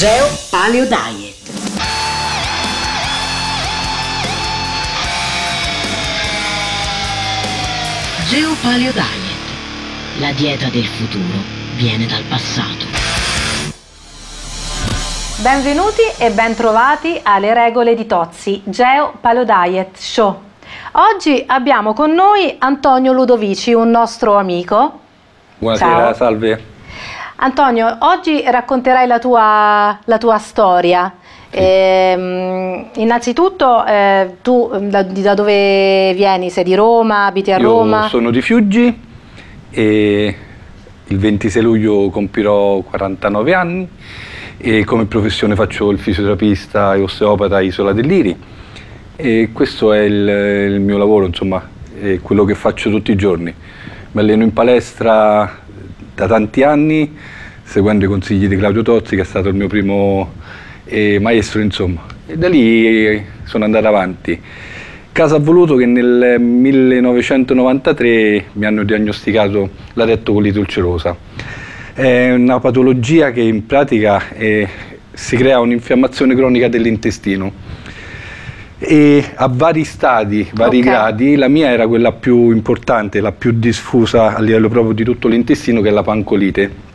Geo Paleo Diet. Geo Paleo Diet. La dieta del futuro viene dal passato. Benvenuti e bentrovati alle regole di Tozzi, Geo Paleo Diet Show. Oggi abbiamo con noi Antonio Ludovici, un nostro amico. Buonasera, Ciao. salve. Antonio, oggi racconterai la tua, la tua storia. Ehm, innanzitutto, eh, tu da, di- da dove vieni? Sei di Roma? Abiti a Io Roma? sono di Fiuggi e il 26 luglio compirò 49 anni e come professione faccio il fisioterapista e osteopata a Isola dell'Iri e questo è il, il mio lavoro, insomma, è quello che faccio tutti i giorni. Mi alleno in palestra da tanti anni seguendo i consigli di Claudio Tozzi che è stato il mio primo eh, maestro, insomma. E da lì eh, sono andato avanti. Caso ha voluto che nel 1993 mi hanno diagnosticato la rettocolite ulcerosa. È una patologia che in pratica eh, si crea un'infiammazione cronica dell'intestino e a vari stadi, vari Ok. gradi, la mia era quella più importante, la più diffusa a livello proprio di tutto l'intestino che è la pancolite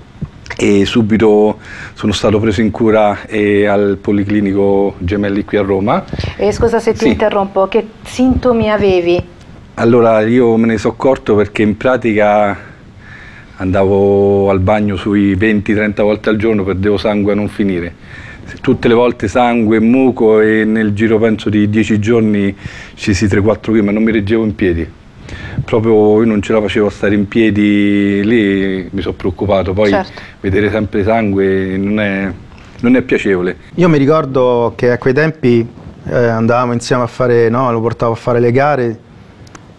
e subito sono stato preso in cura eh, al Policlinico Gemelli qui a Roma. Eh, scusa se ti Sì. interrompo, che sintomi avevi? Allora io me ne sono accorto perché in pratica andavo al bagno sui 20-30 volte al giorno, perdevo sangue a non finire. Tutte le volte sangue, muco e nel giro penso di 10 giorni scesi 3-4 kg, ma non mi reggevo in piedi. Proprio io non ce la facevo a stare in piedi lì, mi sono preoccupato. Poi Certo. vedere sempre sangue non è, non è piacevole. Io mi ricordo che a quei tempi eh, andavamo insieme a fare, no, lo portavo a fare le gare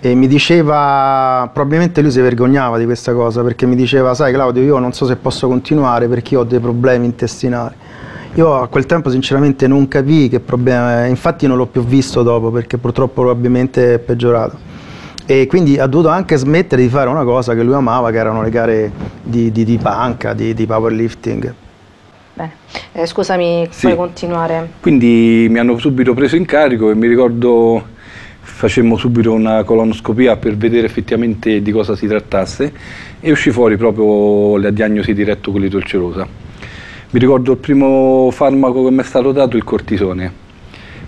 e mi diceva, probabilmente lui si vergognava di questa cosa perché mi diceva, sai Claudio, io non so se posso continuare perché io ho dei problemi intestinali. Io a quel tempo sinceramente non capii che problema, infatti non l'ho più visto dopo perché purtroppo probabilmente è peggiorato. E quindi ha dovuto anche smettere di fare una cosa che lui amava, che erano le gare di, di- di panca, di, di powerlifting. Bene. Eh, scusami, Sì. puoi continuare? Quindi mi hanno subito preso in carico e mi ricordo facemmo subito una colonoscopia per vedere effettivamente di cosa si trattasse e uscì fuori proprio la diagnosi di rettocolite ulcerosa. Mi ricordo il primo farmaco che mi è stato dato, il cortisone,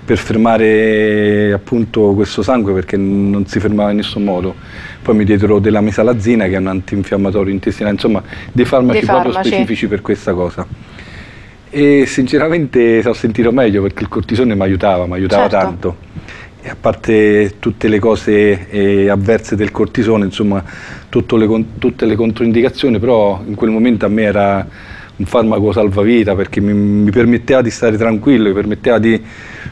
per fermare appunto questo sangue perché non si fermava in nessun modo. Poi mi diedero della mesalazina che è un antinfiammatorio intestinale, insomma dei farmaci, Dei proprio farmaci. specifici per questa cosa. E sinceramente sono sentito meglio perché il cortisone mi aiutava, mi aiutava Certo. tanto. E a parte tutte le cose eh, avverse del cortisone, insomma, le tutte le controindicazioni, però in quel momento a me era un farmaco salvavita perché mi, mi permetteva di stare tranquillo, mi permetteva di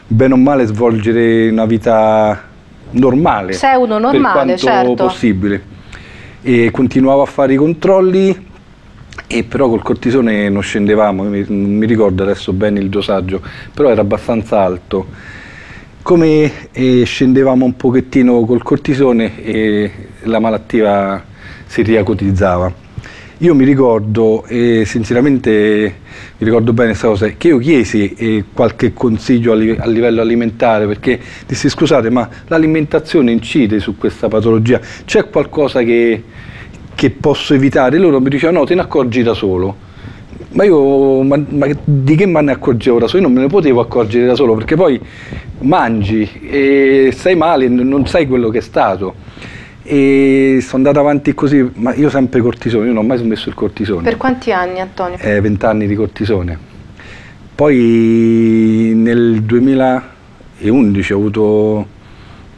bene o male svolgere una vita normale. Pseudo normale, per quanto certo. possibile. E continuavo a fare i controlli e però col cortisone non scendevamo, mi- non mi ricordo adesso bene il dosaggio, però era abbastanza alto. Come eh, scendevamo un pochettino col cortisone e la malattia si riacotizzava. Io mi ricordo, e sinceramente mi ricordo bene questa cosa, che io chiesi eh, qualche consiglio a, li- a livello alimentare perché dissi scusate ma l'alimentazione incide su questa patologia, c'è qualcosa che, che posso evitare? Loro mi dicevano no, te ne accorgi da solo. Ma io ma, ma di che me ne accorgevo da solo? Io non me ne potevo accorgere da solo perché poi mangi e stai male e non sai quello che è stato. E sono andato avanti così, ma io sempre cortisone, io non ho mai smesso il cortisone. Per quanti anni, Antonio? Eh, 20 anni di cortisone. Poi nel 2011 ho avuto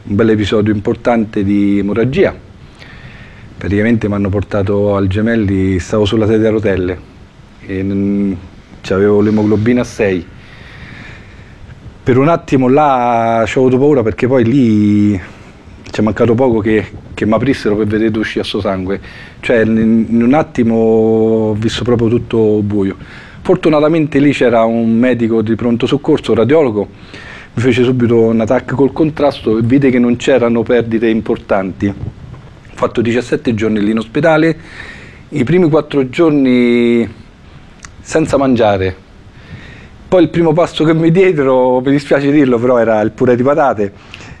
un bel episodio importante di emorragia. Praticamente mi hanno portato al gemelli, stavo sulla sedia a rotelle e mm, avevo l'emoglobina a 6. Per un attimo là ci ho avuto paura perché poi lì è mancato poco che, che mi aprissero per vedere dove uscì sto sangue. Cioè in, un attimo ho visto proprio tutto buio. Fortunatamente lì c'era un medico di pronto soccorso, un radiologo, mi fece subito un attacco col contrasto e vide che non c'erano perdite importanti. Ho fatto 17 giorni lì in ospedale, i primi 4 giorni senza mangiare Poi il primo pasto che mi diedero, mi dispiace dirlo, però era il purè di patate,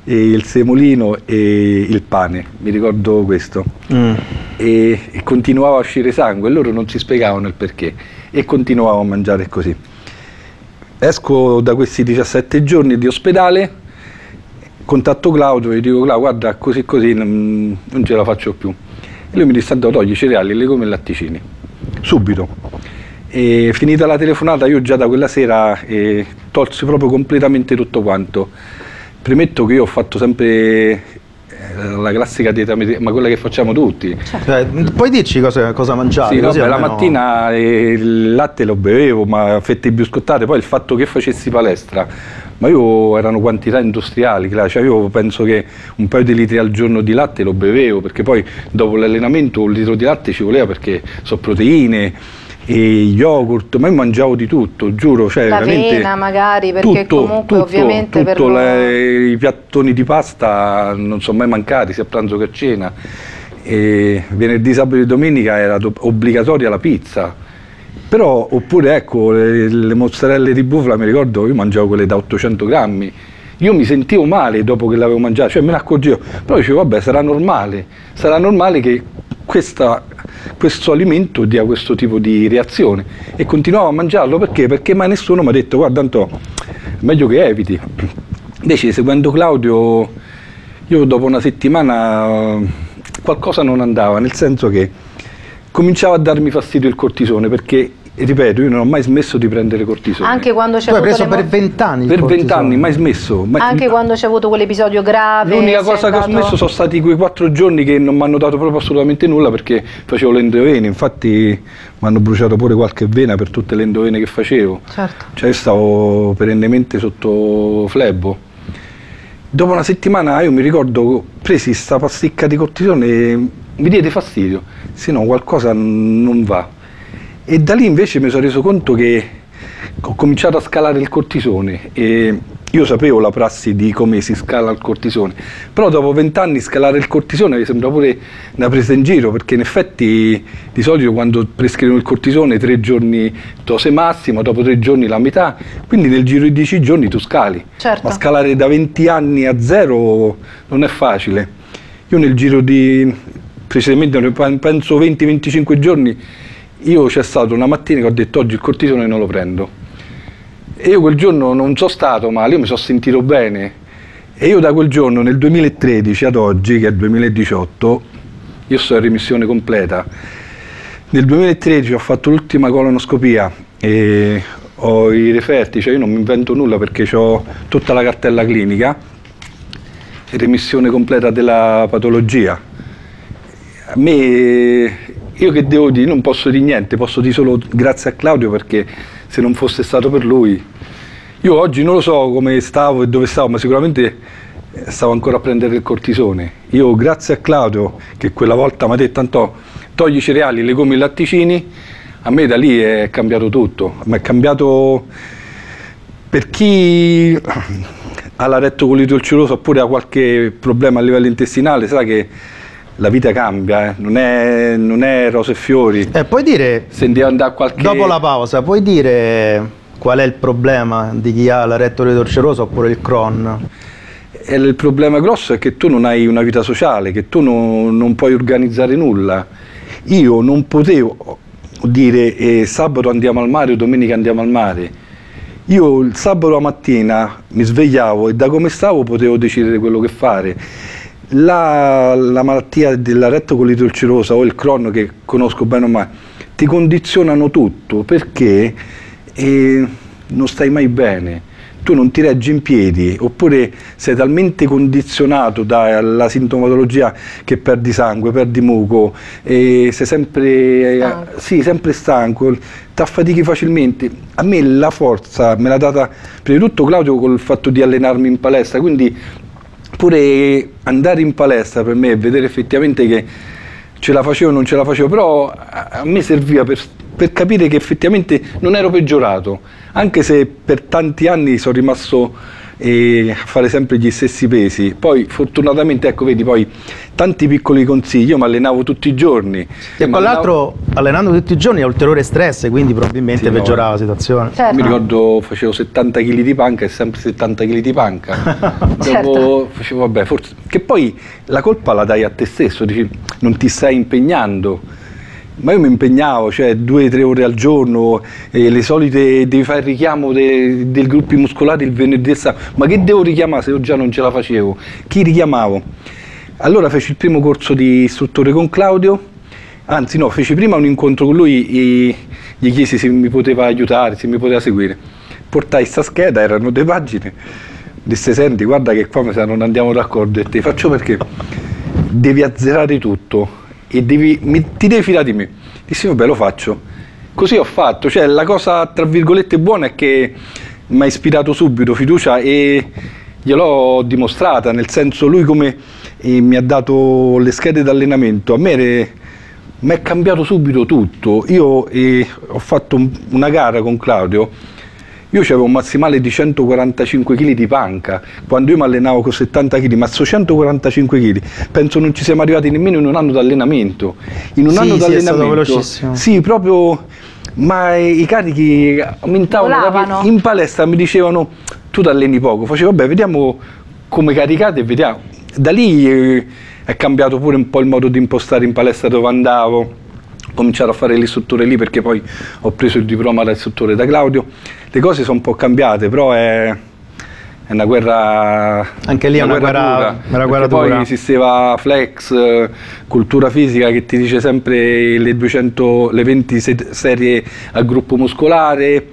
il semolino e il pane, mi ricordo questo. Mm. E, e continuava a uscire sangue e loro non si spiegavano il perché e continuavo a mangiare così. Esco da questi 17 giorni di ospedale, contatto Claudio e gli dico Claudio guarda così così non, non ce la faccio più. E lui mi disse Andò, togli i cereali, le come e latticini, subito. E finita la telefonata io già da quella sera eh, tolsi proprio completamente tutto quanto. Premetto che io ho fatto sempre eh, la classica dieta, ma quella che facciamo tutti. Cioè, puoi dirci cosa, cosa mangiavi? Sì, vabbè, la mattina eh, il latte lo bevevo, ma fette biscottate, poi il fatto che facessi palestra, ma io erano quantità industriali, cioè io penso che un paio di litri al giorno di latte lo bevevo, perché poi dopo l'allenamento un litro di latte ci voleva perché so proteine e yogurt, ma io mangiavo di tutto, giuro, cioè veramente L'avena magari, perché tutto, comunque tutto, ovviamente per tutto, loro- le- i piattoni di pasta non sono mai mancati, sia a pranzo che a cena. E venerdì, sabato e domenica era do- obbligatoria la pizza. Però, oppure ecco, le, le mozzarelle di bufala, mi ricordo, io mangiavo quelle da 800 grammi. Io mi sentivo male dopo che l'avevo mangiato, cioè me ne accorgevo, però dicevo vabbè sarà normale, sarà normale che questa- questo alimento dia questo tipo di reazione e continuavo a mangiarlo perché? Perché mai nessuno mi ha detto guarda Anto, meglio che eviti. Invece seguendo Claudio io dopo una settimana qualcosa non andava, nel senso che cominciava a darmi fastidio il cortisone perché, ripeto, io non ho mai smesso di prendere cortisone. Anche quando c'è Tu hai avuto preso per vent'anni per vent'anni, mai smesso. mai- Anche quando c'è avuto quell'episodio grave. L'unica cosa che ho andato- smesso sono stati quei quattro giorni che non mi hanno dato proprio assolutamente nulla perché facevo le endovene, infatti mi hanno bruciato pure qualche vena per tutte le endovene che facevo. Certo. Cioè io stavo perennemente sotto flebbo. Dopo una settimana io mi ricordo presi sta pasticca di cortisone e mi diede fastidio, se no qualcosa non va. E da lì invece mi sono reso conto che ho cominciato a scalare il cortisone e io sapevo la prassi di come si scala il cortisone, però dopo vent'anni scalare il cortisone mi sembra pure una presa in giro perché in effetti di solito quando prescrivono il cortisone tre giorni dose massima, dopo tre giorni la metà, quindi nel giro di dieci giorni tu scali. Certo. Ma scalare da 20 anni a zero non è facile. Io nel giro di precisamente penso 20-25 giorni, io c'è stata una mattina che ho detto oggi il cortisone non lo prendo. E io quel giorno non sono stato male, io mi sono sentito bene. E io da quel giorno, nel 2013 ad oggi, che è il 2018, io sto in remissione completa. Nel 2013 ho fatto l'ultima colonoscopia e ho i referti, cioè io non mi invento nulla perché ho tutta la cartella clinica, remissione completa della patologia. A me, io che devo dire, non posso dire niente, posso dire solo grazie a Claudio perché se non fosse stato per lui, io oggi non lo so come stavo e dove stavo, ma sicuramente eh, stavo ancora a prendere il cortisone. Io grazie a Claudio che quella volta mi ha detto Antò, togli i cereali, le come i latticini, a me da lì è cambiato tutto, ma è cambiato per chi ha la rettocolite ulcerosa oppure ha qualche problema a livello intestinale, sa che la vita cambia, eh, non, è, non è rose e fiori. Eh, puoi dire, Se devi andare a qualche... dopo la pausa, puoi dire qual è il problema di chi ha la rettocolite ulcerosa oppure il Crohn? E il problema grosso è che tu non hai una vita sociale, che tu non, non puoi organizzare nulla. Io non potevo dire eh, sabato andiamo al mare o domenica andiamo al mare. Io il sabato la mattina mi svegliavo e da come stavo potevo decidere quello che fare. La, la malattia della rettocolite ulcerosa o il Crohn che conosco bene o male ti condizionano tutto perché eh, non stai mai bene tu non ti reggi in piedi oppure sei talmente condizionato dalla sintomatologia che perdi sangue, perdi muco, e sei sempre, Stanco. sì, sempre stanco, ti affatichi facilmente. A me la forza me l'ha data prima di tutto Claudio col fatto di allenarmi in palestra, quindi pure andare in palestra per me e vedere effettivamente che ce la facevo o non ce la facevo, però a me serviva per, per capire che effettivamente non ero peggiorato, anche se per tanti anni sono rimasto eh, a fare sempre gli stessi pesi. Poi fortunatamente, ecco, vedi, poi tanti piccoli consigli, io mi allenavo tutti i giorni. E tra l'altro allenando tutti i giorni è ulteriore stress, quindi probabilmente Sì, no, peggiorava eh. la situazione. Certo. Mi ricordo facevo 70 kg di panca e sempre 70 kg di panca. Dopo Certo. facevo vabbè, forse che poi la colpa la dai a te stesso, dici non ti stai impegnando. Ma io mi impegnavo, cioè due o tre ore al giorno, le solite devi fare il richiamo de- del gruppi muscolari il venerdì e sabato. Ma che devo richiamare se io già non ce la facevo? Chi richiamavo? Allora feci il primo corso di istruttore con Claudio, anzi no, feci prima un incontro con lui e gli chiesi se mi poteva aiutare, se mi poteva seguire. Portai sta scheda, erano due pagine, disse senti guarda che qua non andiamo d'accordo e te faccio perché devi azzerare tutto e devi, mi- ti devi fidare di me. Dissi vabbè lo faccio. Così ho fatto, cioè la cosa tra virgolette buona è che mi ha ispirato subito fiducia e gliel'ho dimostrata, nel senso lui come eh, mi ha dato le schede d'allenamento, a me mi è cambiato subito tutto. Io eh, ho fatto un- una gara con Claudio, io avevo un massimale di 145 kg di panca, quando io mi allenavo con 70 kg, ma su 145 kg penso non ci siamo arrivati nemmeno in un anno di allenamento. In un Sì, anno sì, di è stato allenamento, velocissimo. sì, proprio, ma i carichi aumentavano. In palestra mi dicevano, tu ti alleni poco, facevo, vabbè, vediamo come caricate e vediamo. Da lì eh, è cambiato pure un po' il modo di impostare in palestra dove andavo cominciato a fare l'istruttore lì perché poi ho preso il diploma da istruttore da Claudio. Le cose sono un po' cambiate, però è, è una guerra. Anche lì è una guerra- una perché guerra poi dura. esisteva Flex, eh, cultura fisica che ti dice sempre le 200, le 20 se- serie al gruppo muscolare.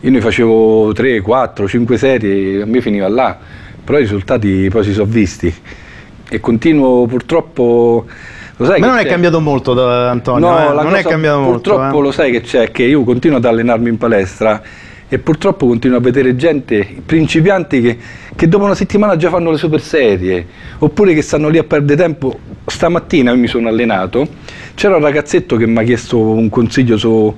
Io ne facevo 3, 4, 5 serie, a me finiva là, però i risultati poi si sono visti. E continuo purtroppo. Lo sai Ma che non è c'è- cambiato molto, da- Antonio. eh, la non è cosa- cambiato molto. Purtroppo eh. lo sai che c'è, che io continuo ad allenarmi in palestra e purtroppo continuo a vedere gente, principianti che, che dopo una settimana già fanno le super serie, oppure che stanno lì a perdere tempo. Stamattina io mi sono allenato, c'era un ragazzetto che mi ha chiesto un consiglio su-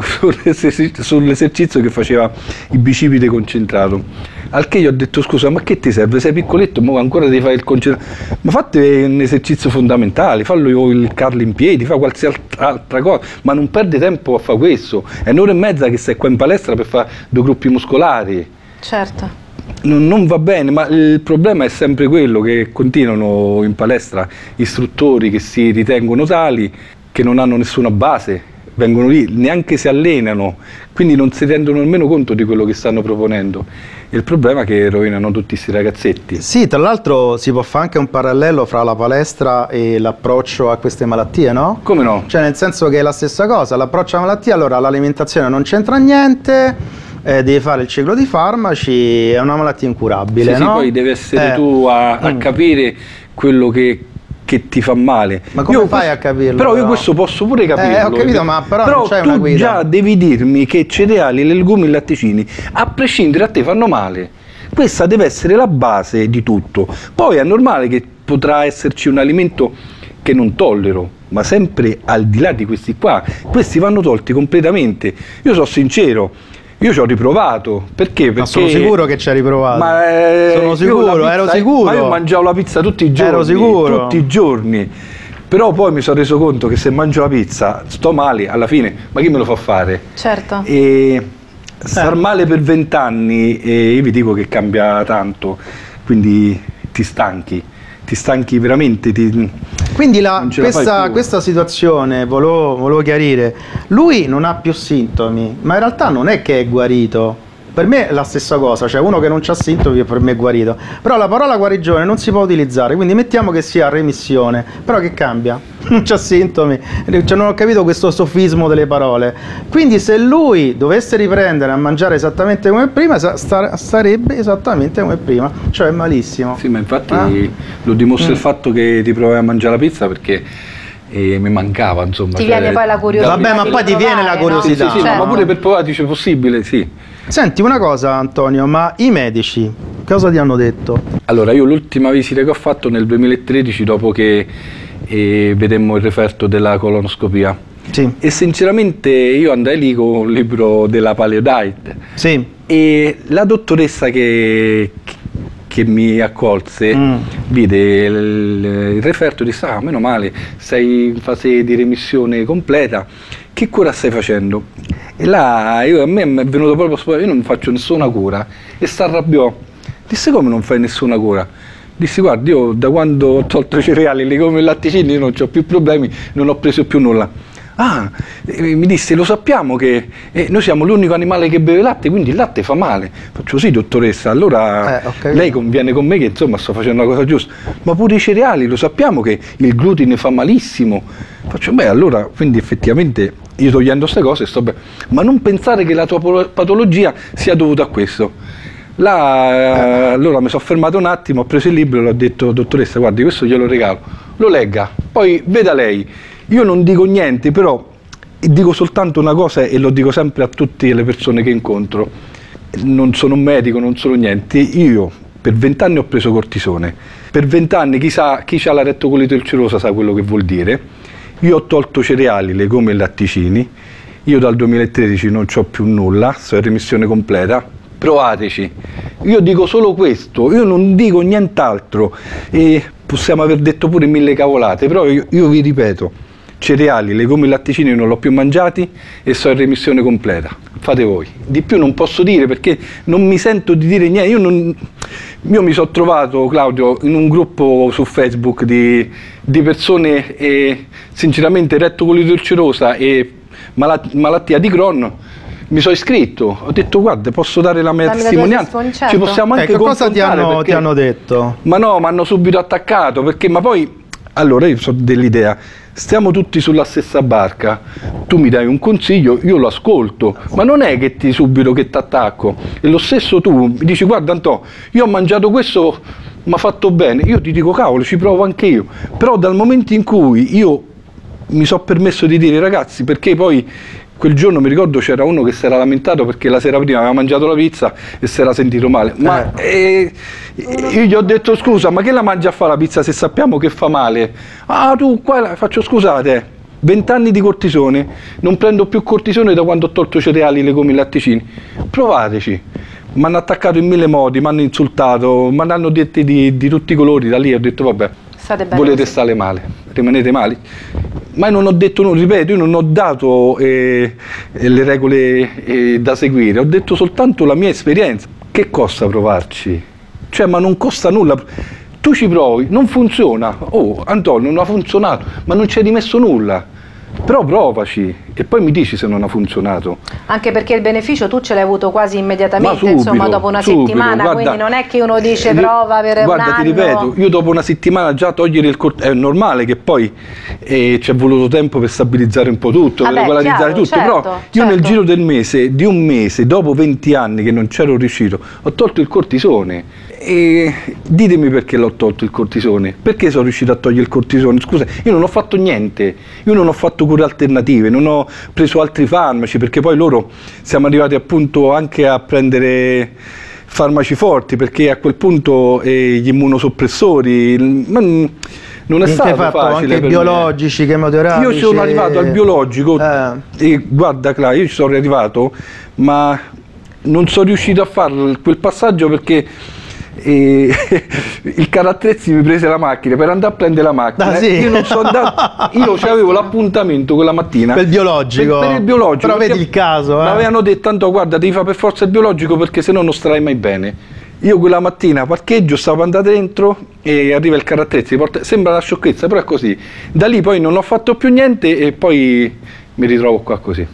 sull'esercizio che faceva il bicipite concentrato. Al che gli ho detto scusa, ma che ti serve? Sei piccoletto, ma ancora devi fare il concentrato. Ma fate un esercizio fondamentale, fallo il carlo in piedi, fa qualsiasi altra, cosa, ma non perde tempo a fare questo. È un'ora e mezza che stai qua in palestra per fare due gruppi muscolari. Certo. Non, non va bene, ma il problema è sempre quello che continuano in palestra istruttori che si ritengono tali, che non hanno nessuna base, vengono lì, neanche si allenano, quindi non si rendono nemmeno conto di quello che stanno proponendo. Il problema è che rovinano tutti questi ragazzetti. Sì, tra l'altro si può fare anche un parallelo fra la palestra e l'approccio a queste malattie, no? Come no? Cioè nel senso che è la stessa cosa, l'approccio alla malattia, allora l'alimentazione non c'entra niente, eh, devi fare il ciclo di farmaci, è una malattia incurabile, Sì, sì, no? poi devi essere Eh. tu a, a Mm. capire quello che, che ti fa male. Ma come Io fai questo- a capirlo, Però io però? questo posso pure capirlo. Eh, ho capito, ma però non c'è una guida. già devi dirmi che cereali, legumi e latticini, a prescindere a te, fanno male. Questa deve essere la base di tutto. Poi è normale che potrà esserci un alimento che non tollero, ma sempre al di là di questi qua. Questi vanno tolti completamente. Io sono sincero, io ci ho riprovato. Perché? Perché Ma sono sicuro che ci hai riprovato. ma eh, Sono sicuro, pizza- ero sicuro. Ma io mangiavo la pizza tutti i giorni. Ero sicuro. Tutti i giorni. Però poi mi sono reso conto che se mangio la pizza sto male, alla fine, ma chi me lo fa fare? Certo. E star Eh. male per vent'anni, e io vi dico che cambia tanto, quindi ti stanchi, ti stanchi veramente. Ti... Quindi la- questa, questa situazione, volevo, volevo chiarire, lui non ha più sintomi, ma in realtà non è che è guarito. Per me è la stessa cosa, cioè uno che non ha sintomi per me è guarito. Però la parola guarigione non si può utilizzare, quindi mettiamo che sia remissione. Però che cambia? Non c'ha sintomi, cioè, non ho capito questo sofismo delle parole. Quindi se lui dovesse riprendere a mangiare esattamente come prima, starebbe esattamente come prima, cioè malissimo. Sì, ma infatti Ah. lo dimostra Mm. il fatto che ti provai a mangiare la pizza perché eh, mi mancava, insomma. Ti cioè, viene poi la curiosità. Vabbè, ma poi ti viene la provare, no? curiosità. Sì, sì, sì, Cioè, no, ma pure per provare dice possibile, sì. Senti una cosa Antonio, ma i medici cosa ti hanno detto? Allora, io l'ultima visita che ho fatto nel 2013, dopo che eh, vedemmo il referto della colonoscopia, Sì. E sinceramente io andai lì con un libro della Paleo Diet Sì. e la dottoressa che, che mi accolse Mm. vide il, il referto e disse ah meno male sei in fase di remissione completa che cura stai facendo? E là io- a me è venuto proprio sp- io non faccio nessuna cura e si arrabbiò disse come non fai nessuna cura? Dissi guardi io da quando ho tolto i cereali, le come i latticini io non ho più problemi, non ho preso più nulla Ah, eh, mi disse, lo sappiamo che eh, noi siamo l'unico animale che beve latte, quindi il latte fa male. Faccio sì, dottoressa, allora Eh, capito. lei conviene con me che insomma sto facendo la cosa giusta. Ma pure i cereali, lo sappiamo che il glutine fa malissimo. Faccio, beh, allora, quindi effettivamente io togliendo queste cose sto bene. Ma non pensare che la tua patologia sia dovuta a questo. Là, eh, allora mi sono fermato un attimo, ho preso il libro e l'ho detto, dottoressa, guardi, questo glielo regalo, lo legga, poi veda lei. Io non dico niente, però dico soltanto una cosa e lo dico sempre a tutte le persone che incontro. Non sono un medico, non sono niente. Io per vent'anni ho preso cortisone. Per vent'anni chi, chi ha la rettocolite ulcerosa sa quello che vuol dire. Io ho tolto cereali, legumi e latticini. Io dal 2013 non ho più nulla, sono in remissione completa. Provateci. Io dico solo questo, io non dico nient'altro. E possiamo aver detto pure mille cavolate, però io, io vi ripeto, cereali, legumi e latticini non l'ho più mangiati e sono in remissione completa. Fate voi. Di più non posso dire perché non mi sento di dire niente. Io, non- io mi sono trovato, Claudio, in un gruppo su Facebook di, di persone, eh, sinceramente, rettocolite ulcerosa e malat- malattia di Crohn. Mi sono iscritto, ho detto guarda posso dare la mia Dammi testimonianza, ci certo. possiamo anche Ecco, cosa ti confrontare hanno, ti perché- hanno detto? ma no, mi hanno subito attaccato perché, ma poi, allora io so dell'idea, stiamo tutti sulla stessa barca, tu mi dai un consiglio, io lo ascolto, ma non è che ti subito che ti attacco. E lo stesso tu. Mi dici, guarda Antò, io ho mangiato questo, mi ha fatto bene, io ti dico, cavolo, ci provo anche io. Però dal momento in cui io mi sono permesso di dire ragazzi perché poi quel giorno mi ricordo c'era uno che si era lamentato perché la sera prima aveva mangiato la pizza e si era sentito male. Ma eh, io gli ho detto scusa ma che la mangia a fare la pizza se sappiamo che fa male? Ah tu qua la- faccio scusate 20 anni di cortisone non prendo più cortisone da quando ho tolto cereali, legumi e latticini. Provateci. Mi hanno attaccato in mille modi, mi hanno insultato, mi hanno detto di, di tutti i colori, da lì ho detto vabbè, volete stare male, rimanete male. Ma io non ho detto nulla, ripeto, io non ho dato eh, le regole eh, da seguire, ho detto soltanto la mia esperienza. Che costa provarci? Cioè, ma non costa nulla. Tu ci provi, non funziona. Oh, Antonio, non ha funzionato, ma non ci hai rimesso nulla. Però provaci e poi mi dici se non ha funzionato. Anche perché il beneficio tu ce l'hai avuto quasi immediatamente, subito, insomma, dopo una subito, settimana, guarda, quindi non è che uno dice eh, prova per un Guarda, anno. ti ripeto, io dopo una settimana già togliere il cortisone, è normale che poi eh, ci è voluto tempo per stabilizzare un po' tutto, per Vabbè, regolarizzare chiaro, tutto, certo, però io nel certo. giro del mese, di un mese, dopo 20 anni che non c'ero riuscito, ho tolto il cortisone. E ditemi perché l'ho tolto il cortisone, perché sono riuscito a togliere il cortisone? Scusa, io non ho fatto niente, io non ho fatto cure alternative, non ho preso altri farmaci, perché poi loro siamo arrivati appunto anche a prendere farmaci forti, perché a quel punto eh, gli immunosoppressori, n- non è che stato fatto facile anche per me. biologici, chemioterapici. Io sono arrivato al biologico Eh. e guarda Cla, io ci sono arrivato, ma non sono riuscito a fare quel passaggio perché eh, il carattrezzi mi prese la macchina per andare a prendere la macchina. Ah, sì? Io non sono andato, io avevo l'appuntamento quella mattina Per il biologico? Per, per il biologico. Però vedi il caso, eh. Mi avevano detto, tanto guarda, devi fare per forza il biologico perché sennò non starai mai bene. Io quella mattina parcheggio, stavo andando dentro e arriva il carattrezzi, porta- sembra una sciocchezza, però è così. Da lì poi non ho fatto più niente e poi mi ritrovo qua così.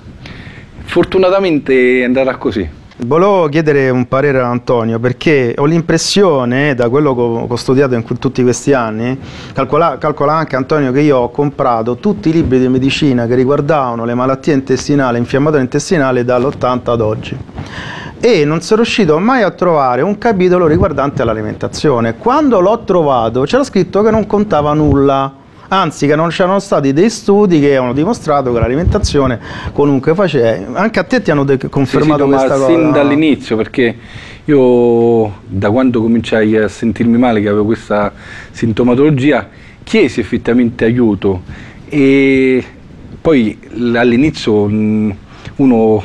Fortunatamente andrà così. Volevo chiedere un parere ad Antonio perché ho l'impressione, da quello che ho studiato in tutti questi anni, calcola, calcola anche Antonio che io ho comprato tutti i libri di medicina che riguardavano le malattie intestinali, infiammatorie intestinali dall'80 ad oggi. E non sono riuscito mai a trovare un capitolo riguardante l'alimentazione. Quando l'ho trovato c'era scritto che non contava nulla. Anzi, che non c'erano stati dei studi che avevano dimostrato che l'alimentazione comunque faceva. Anche a te ti hanno confermato Sì, sì, questa cosa. sin dall'inizio perché io da quando cominciai a sentirmi male che avevo questa sintomatologia chiesi effettivamente aiuto e Poi all'inizio uno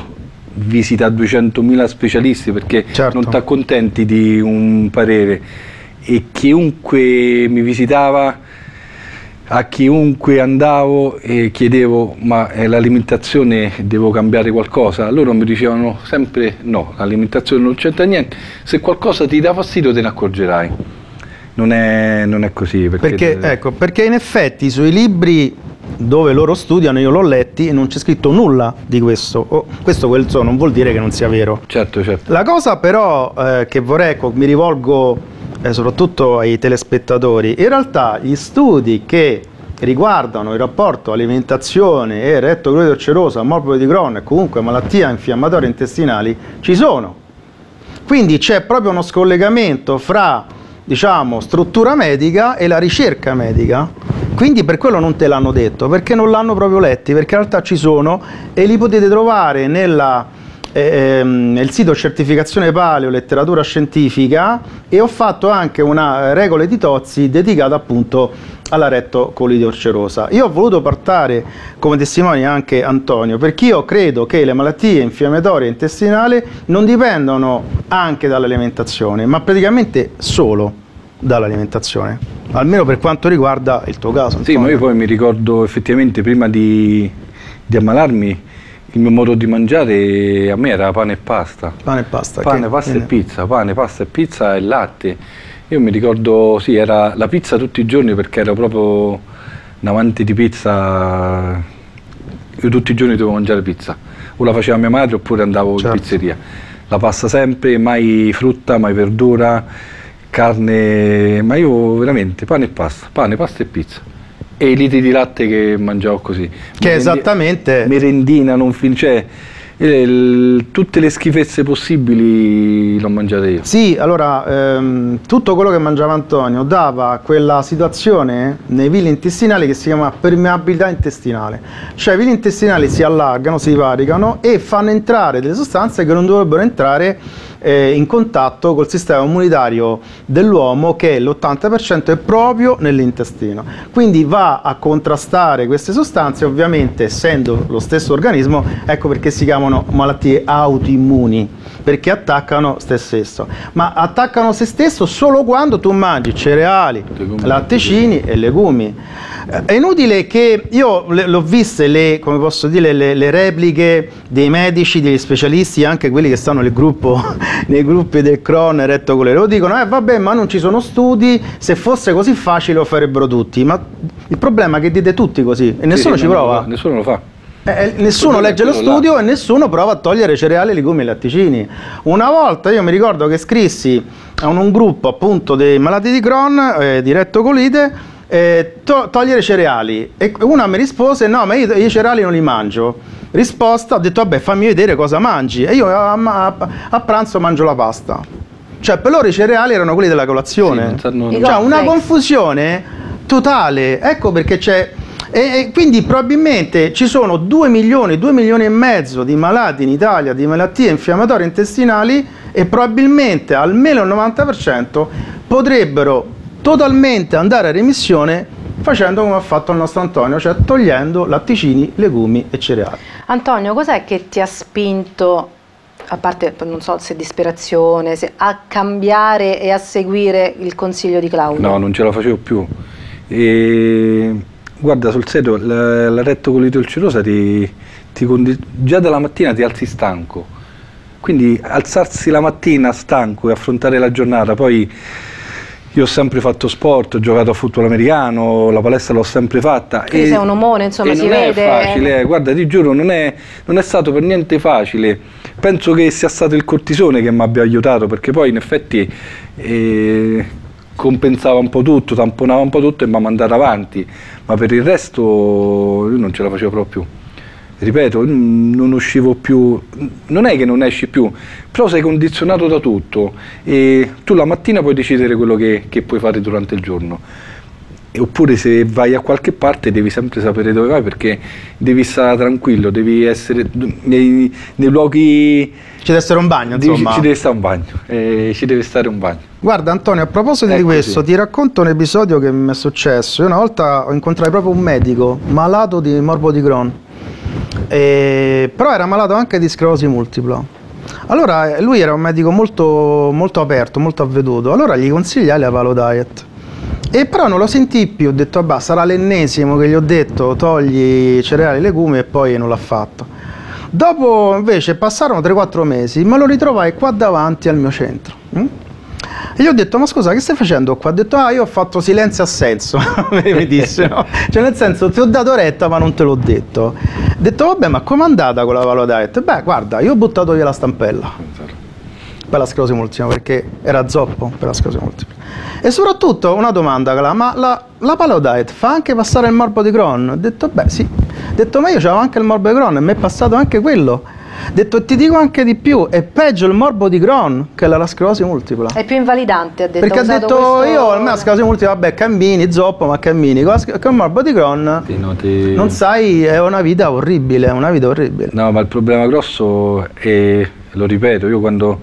visita 200.000 specialisti perché Certo. non ti accontenti di un parere e chiunque mi visitava a chiunque andavo e chiedevo ma eh, l'alimentazione devo cambiare qualcosa, loro mi dicevano sempre no, l'alimentazione non c'entra niente, se qualcosa ti dà fastidio te ne accorgerai. Non è, non è così. Perché, Perché, ecco, perché in effetti sui libri dove loro studiano, io l'ho letti e non c'è scritto nulla di questo. Oh, questo questo non vuol dire che non sia vero. Certo, certo. La cosa però eh, che vorrei, ecco, mi rivolgo eh, soprattutto ai telespettatori, in realtà gli studi che riguardano il rapporto alimentazione e retto cloido ulcerosa, morbido di Crohn e comunque malattie infiammatorie intestinali ci sono. Quindi c'è proprio uno scollegamento fra diciamo, struttura medica e la ricerca medica. Quindi per quello non te l'hanno detto, perché non l'hanno proprio letti, perché in realtà ci sono e li potete trovare nella, ehm, nel sito certificazione paleo, letteratura scientifica e ho fatto anche una regola di Tozzi dedicata appunto alla rettocolite ulcerosa. Io ho voluto portare come testimone anche Antonio, perché io credo che le malattie infiammatorie intestinali non dipendono anche dall'alimentazione, ma praticamente solo dall'alimentazione, almeno per quanto riguarda il tuo caso. Sì, Antonio. ma io poi mi ricordo effettivamente prima di, di ammalarmi, il mio modo di mangiare a me era pane e pasta. Pane e pasta. Pane, che- pasta e viene- pizza, pane, pasta e pizza e latte. Io mi ricordo, sì, era la pizza tutti i giorni perché ero proprio un amante di pizza. Io tutti i giorni dovevo mangiare pizza. O la faceva mia madre oppure andavo Certo. in pizzeria. La pasta sempre, mai frutta, mai verdura, carne, ma io veramente pane e pasta, pane, pasta e pizza. E i litri di latte che mangiavo così. Che Merendi- esattamente- Merendina, non fin... cioè, il- tutte le schifezze possibili l'ho mangiate io. Sì, allora ehm, tutto quello che mangiava Antonio dava quella situazione nei villi intestinali che si chiama permeabilità intestinale. Cioè i villi intestinali si allargano, si varicano e fanno entrare delle sostanze che non dovrebbero entrare eh, in contatto col sistema immunitario dell'uomo che l'80% è proprio nell'intestino. Quindi va a contrastare queste sostanze, ovviamente essendo lo stesso organismo, ecco perché si chiamano malattie autoimmuni, perché attaccano se stesso. Ma attaccano se stesso solo quando tu mangi cereali, Legumi. latticini e legumi. Eh, È inutile che io l'ho viste le, come posso dire, le, le repliche dei medici, degli specialisti, anche quelli che stanno nel gruppo, nei gruppi del Crohn e retto colero, dicono, eh vabbè, ma non ci sono studi, se fosse così facile lo farebbero tutti. Ma il problema è che dite tutti così e nessuno Sì, ci prova. Nessuno lo fa. Eh, eh, nessuno legge lo quello là. studio e nessuno prova a togliere cereali, legumi e latticini. Una volta io mi ricordo che scrissi a un, un gruppo appunto dei malati di Crohn, eh, di rettocolite, eh, to- togliere cereali. E una mi rispose: No, ma io, io i cereali non li mangio. Risposta: Ho detto, vabbè, fammi vedere cosa mangi. E io a, a- a pranzo mangio la pasta. Cioè, per loro i cereali erano quelli della Sì, colazione. I Cioè, una confusione totale. Ecco perché c'è. E, e quindi probabilmente ci sono 2 milioni, 2 milioni e mezzo di malati in Italia di malattie infiammatorie intestinali e probabilmente almeno il 90% potrebbero totalmente andare a remissione facendo come ha fatto il nostro Antonio, cioè togliendo latticini, legumi e cereali. Antonio, cos'è che ti ha spinto, a parte non so se disperazione, se- a cambiare e a seguire il consiglio di Claudio? No, non ce la facevo più. E, guarda, sul serio, la, la rettocolite ulcerosa ti, ti condi- già dalla mattina ti alzi stanco. Quindi alzarsi la mattina stanco e affrontare la giornata, poi io ho sempre fatto sport, ho giocato a football americano, la palestra l'ho sempre fatta. Quindi sei un omone, insomma, e si non vede. è facile, eh, guarda, ti giuro, non è, non è stato per niente facile. Penso che sia stato il cortisone che mi abbia aiutato, perché poi in effetti eh, compensava un po' tutto, tamponava un po' tutto e mi ha mandato avanti, ma per il resto io non ce la facevo proprio. Ripeto, non uscivo più, non è che non esci più, però sei condizionato da tutto e tu la mattina puoi decidere quello che, che puoi fare durante il giorno. Oppure se vai a qualche parte devi sempre sapere dove vai perché devi stare tranquillo, devi essere nei, nei luoghi... Ci deve essere un bagno, insomma. ci deve stare un bagno, eh, ci deve stare un bagno. Guarda Antonio, a proposito di Ecco, questo, sì. ti racconto un episodio che mi è successo. Io una volta ho incontrato proprio un medico malato di morbo di Crohn E- però era malato anche di sclerosi multipla. Allora eh, lui era un medico molto, molto aperto, molto avveduto. Allora gli consigliai la Palo Diet. E però non lo sentii più, ho detto vabbè sarà l'ennesimo che gli ho detto togli cereali, legumi e poi non l'ha fatto. Dopo invece passarono 3-4 mesi, me lo ritrovai qua davanti al mio centro. mm? E gli ho detto, ma scusa, che stai facendo qua? Ha detto, ah, io ho fatto silenzio assenso, mi disse, no? Cioè, nel senso, ti ho dato retta, ma non te l'ho detto. Ho detto, vabbè, ma com'è andata con la Valo Diet? Beh, guarda, io ho buttato via la stampella per la sclerosi multipla, perché era zoppo per la sclerosi multipla. E soprattutto, una domanda, ma la, la Palo Diet fa anche passare il morbo di Crohn? Ho detto, beh, sì. Ho detto, ma io avevo anche il morbo di Crohn e mi è passato anche quello. Ho detto, e ti dico anche di più, è peggio il morbo di Crohn che la sclerosi multipla. È più invalidante, ha detto. Perché ha detto questo- io, a me la sclerosi multipla, vabbè, cammini, zoppo, ma cammini. Con la con il morbo di Crohn, Ti noti- non sai, è una vita orribile, è una vita orribile. No, ma il problema grosso è, lo ripeto, io quando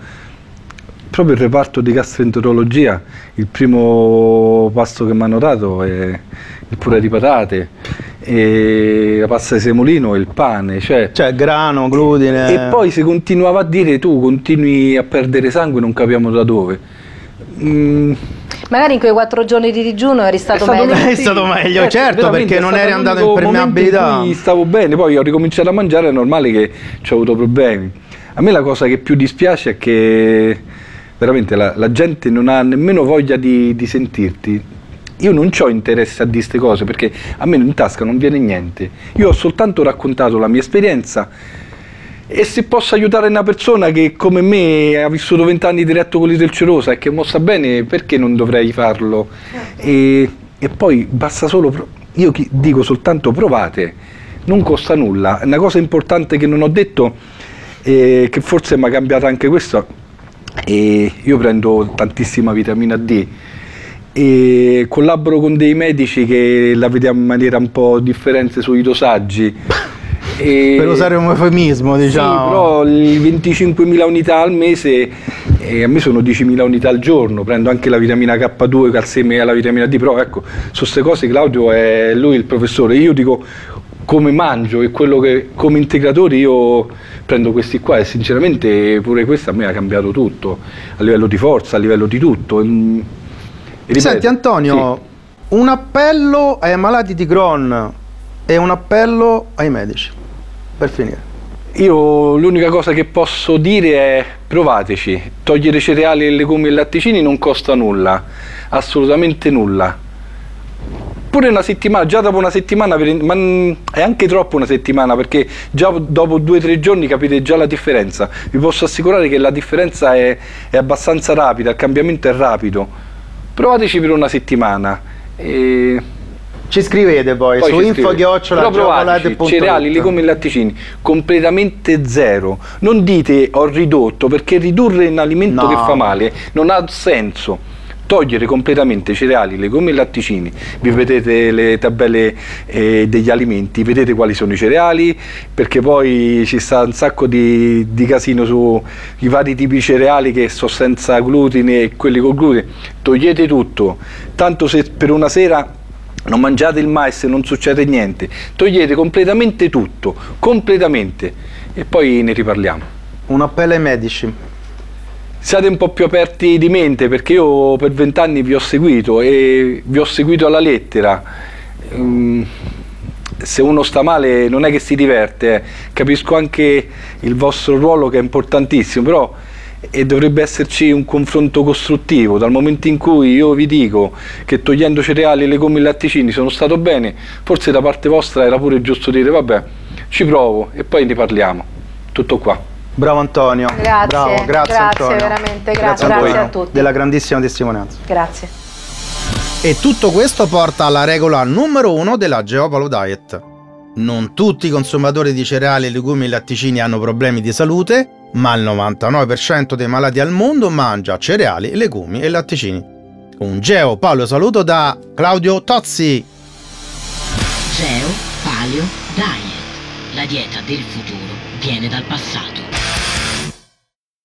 proprio il reparto di gastroenterologia, il primo pasto che mi hanno dato è il purè di patate, e la pasta di semolino e il pane, cioè, Cioè, grano, glutine. e poi se continuava a dire tu continui a perdere sangue non capiamo da dove. Mm, Magari in quei quattro giorni di digiuno eri stato, stato meglio. È stato meglio, certo, veramente, perché non eri andato in permeabilità. in stavo bene, poi ho ricominciato a mangiare, è normale che ci ho avuto problemi. A me la cosa che più dispiace è che veramente la, la gente non ha nemmeno voglia di, di sentirti. Io non ho interesse a dire queste cose perché a me in tasca non viene niente. Io ho soltanto raccontato la mia esperienza e se posso aiutare una persona che come me ha vissuto vent'anni di retto colite ulcerosa e che mo sta bene, perché non dovrei farlo? E, e poi basta solo, io dico soltanto provate, non costa nulla. Una cosa importante che non ho detto, eh, che forse mi ha cambiato anche questo, e io prendo tantissima vitamina D e collaboro con dei medici che la vediamo in maniera un po' differente sui dosaggi. E- Per usare un eufemismo, diciamo. sì, però i 25.000 unità al mese, eh, a me sono 10.000 unità al giorno, prendo anche la vitamina K2 che assieme alla vitamina D, però ecco, su queste cose Claudio è lui il professore, io dico come mangio e quello che come integratore io prendo questi qua e sinceramente pure questo a me ha cambiato tutto, a livello di forza, a livello di tutto. Mm, e ripeto, Senti Antonio, un appello ai malati di Crohn e un appello ai medici, per finire. Io l'unica cosa che posso dire è provateci, togliere cereali e legumi e latticini non costa nulla, assolutamente nulla. Pure una settimana, già dopo una settimana, ma è anche troppo una settimana perché già dopo due o tre giorni capite già la differenza. Vi posso assicurare che la differenza è, è abbastanza rapida, il cambiamento è rapido. Provateci per una settimana. E Ci scrivete poi, poi su ci info scrivete. chiocciola Però provateci, giocolatte.it. cereali, legumi e latticini, completamente zero. Non dite ho ridotto, perché ridurre un alimento No. che fa male non ha senso. Togliere completamente cereali, legumi e latticini, vi vedete le tabelle eh, degli alimenti, vedete quali sono i cereali, perché poi ci sta un sacco di, di casino sui vari tipi di cereali che sono senza glutine e quelli con glutine. Togliete tutto, tanto se per una sera non mangiate il mais non succede niente, togliete completamente tutto, completamente e poi ne riparliamo. Un appello ai medici. Siate un po' più aperti di mente perché io per vent'anni vi ho seguito e vi ho seguito alla lettera. Mm, Se uno sta male non è che si diverte, eh. capisco anche il vostro ruolo che è importantissimo, però dovrebbe esserci un confronto costruttivo. Dal momento in cui io vi dico che togliendo cereali, legumi e latticini sono stato bene, forse da parte vostra era pure giusto dire vabbè, ci provo e poi ne parliamo. Tutto qua. Bravo Antonio. Grazie, Bravo, grazie, grazie Antonio. veramente, grazie, a, grazie a tutti. Della grandissima testimonianza. Grazie. E tutto questo porta alla regola numero uno della Geopalo Diet. Non tutti i consumatori di cereali, legumi e latticini hanno problemi di salute, ma il 99% dei malati al mondo mangia cereali, legumi e latticini. Un Geo Paolo saluto da Claudio Tozzi. Geo Paleo Diet. La dieta del futuro viene dal passato.